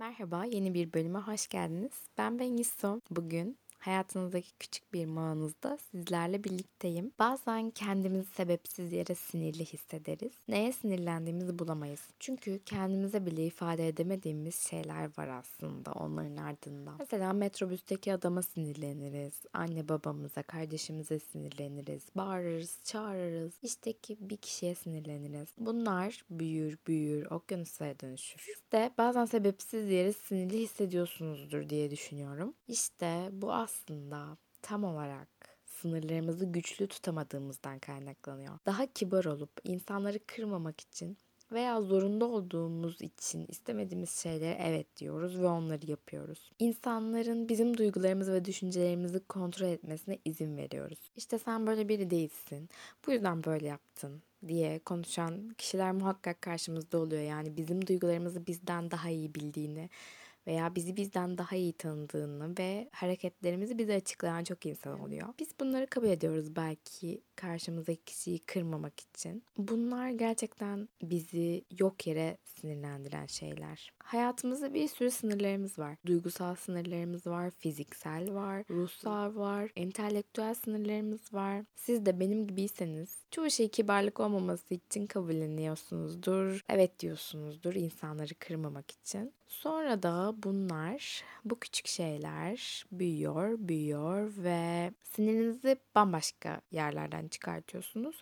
Merhaba, yeni bir bölüme hoş geldiniz. Ben Bengisu. Bugün hayatınızdaki küçük bir mağınızda sizlerle birlikteyim. Bazen kendimizi sebepsiz yere sinirli hissederiz. Neye sinirlendiğimizi bulamayız. Çünkü kendimize bile ifade edemediğimiz şeyler var aslında onların ardından. Mesela metrobüsteki adama sinirleniriz. Anne babamıza, kardeşimize sinirleniriz. Bağırırız, çağırırız. İşteki bir kişiye sinirleniriz. Bunlar büyür büyür, okyanuslara dönüşür. Siz de bazen sebepsiz yere sinirli hissediyorsunuzdur diye düşünüyorum. İşte bu aslında aslında tam olarak sınırlarımızı güçlü tutamadığımızdan kaynaklanıyor. Daha kibar olup insanları kırmamak için veya zorunda olduğumuz için istemediğimiz şeylere evet diyoruz ve onları yapıyoruz. İnsanların bizim duygularımızı ve düşüncelerimizi kontrol etmesine izin veriyoruz. İşte sen böyle biri değilsin. Bu yüzden böyle yaptın diye konuşan kişiler muhakkak karşımızda oluyor. Yani bizim duygularımızı bizden daha iyi bildiğini veya bizi bizden daha iyi tanıdığını ve hareketlerimizi bize açıklayan çok insan oluyor. Biz bunları kabul ediyoruz belki karşımızdaki kişiyi kırmamak için. Bunlar gerçekten bizi yok yere sinirlendiren şeyler. Hayatımızda bir sürü sınırlarımız var. Duygusal sınırlarımız var, fiziksel var, ruhsal var, entelektüel sınırlarımız var. Siz de benim gibiyseniz çoğu şey kibarlık olmaması için kabulleniyorsunuzdur. Evet diyorsunuzdur insanları kırmamak için. Sonra da bunlar, bu küçük şeyler büyüyor, büyüyor ve sinirinizi bambaşka yerlerden çıkartıyorsunuz.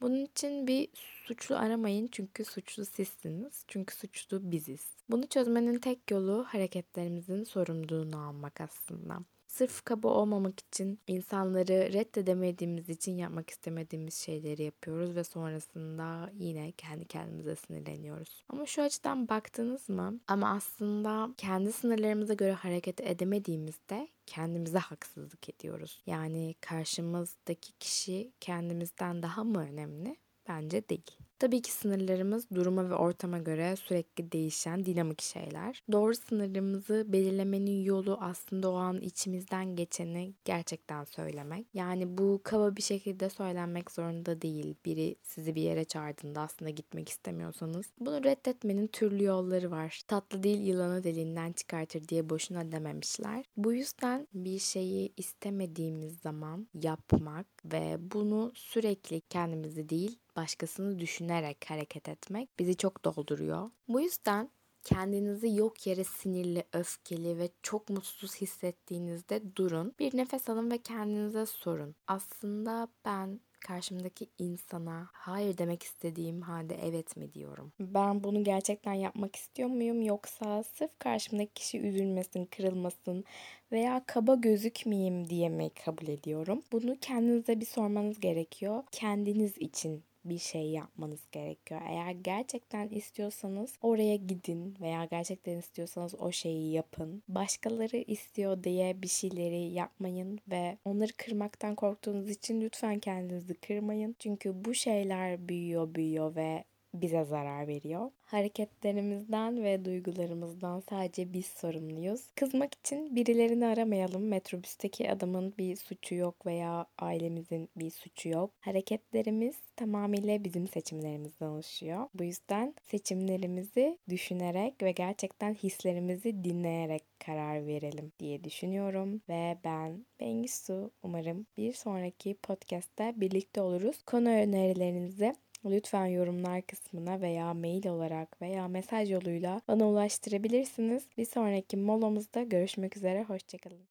Bunun için bir suçlu aramayın çünkü suçlu sizsiniz. Çünkü suçlu biziz. Bunu çözmenin tek yolu hareketlerimizin sorumluluğunu almak aslında. Sırf kaba olmamak için insanları reddedemediğimiz için yapmak istemediğimiz şeyleri yapıyoruz ve sonrasında yine kendi kendimize sinirleniyoruz. Ama şu açıdan baktınız mı? Ama aslında kendi sınırlarımıza göre hareket edemediğimizde kendimize haksızlık ediyoruz. Yani karşımızdaki kişi kendimizden daha mı önemli? Bence değil. Tabii ki sınırlarımız duruma ve ortama göre sürekli değişen dinamik şeyler. Doğru sınırlarımızı belirlemenin yolu aslında o an içimizden geçeni gerçekten söylemek. Yani bu kaba bir şekilde söylenmek zorunda değil. Biri sizi bir yere çağırdığında aslında gitmek istemiyorsanız. Bunu reddetmenin türlü yolları var. Tatlı değil yılanı deliğinden çıkartır diye boşuna dememişler. Bu yüzden bir şeyi istemediğimiz zaman yapmak ve bunu sürekli kendimizi değil başkasını düşünerek hareket etmek bizi çok dolduruyor. Bu yüzden kendinizi yok yere sinirli, öfkeli ve çok mutsuz hissettiğinizde durun. Bir nefes alın ve kendinize sorun. Aslında ben karşımdaki insana hayır demek istediğim halde evet mi diyorum? Ben bunu gerçekten yapmak istiyor muyum yoksa sırf karşımdaki kişi üzülmesin, kırılmasın veya kaba gözükmeyeyim diye mi kabul ediyorum? Bunu kendinize bir sormanız gerekiyor. Kendiniz için bir şey yapmanız gerekiyor. Eğer gerçekten istiyorsanız oraya gidin veya gerçekten istiyorsanız o şeyi yapın. Başkaları istiyor diye bir şeyleri yapmayın ve onları kırmaktan korktuğunuz için lütfen kendinizi kırmayın. Çünkü bu şeyler büyüyor büyüyor ve bize zarar veriyor. Hareketlerimizden ve duygularımızdan sadece biz sorumluyuz. Kızmak için birilerini aramayalım. Metrobüsteki adamın bir suçu yok veya ailemizin bir suçu yok. Hareketlerimiz tamamıyla bizim seçimlerimizden oluşuyor. Bu yüzden seçimlerimizi düşünerek ve gerçekten hislerimizi dinleyerek karar verelim diye düşünüyorum. Ve ben Bengisu umarım bir sonraki podcast'te birlikte oluruz. Konu önerilerinizi lütfen yorumlar kısmına veya mail olarak veya mesaj yoluyla bana ulaştırabilirsiniz. Bir sonraki molamızda görüşmek üzere. Hoşçakalın.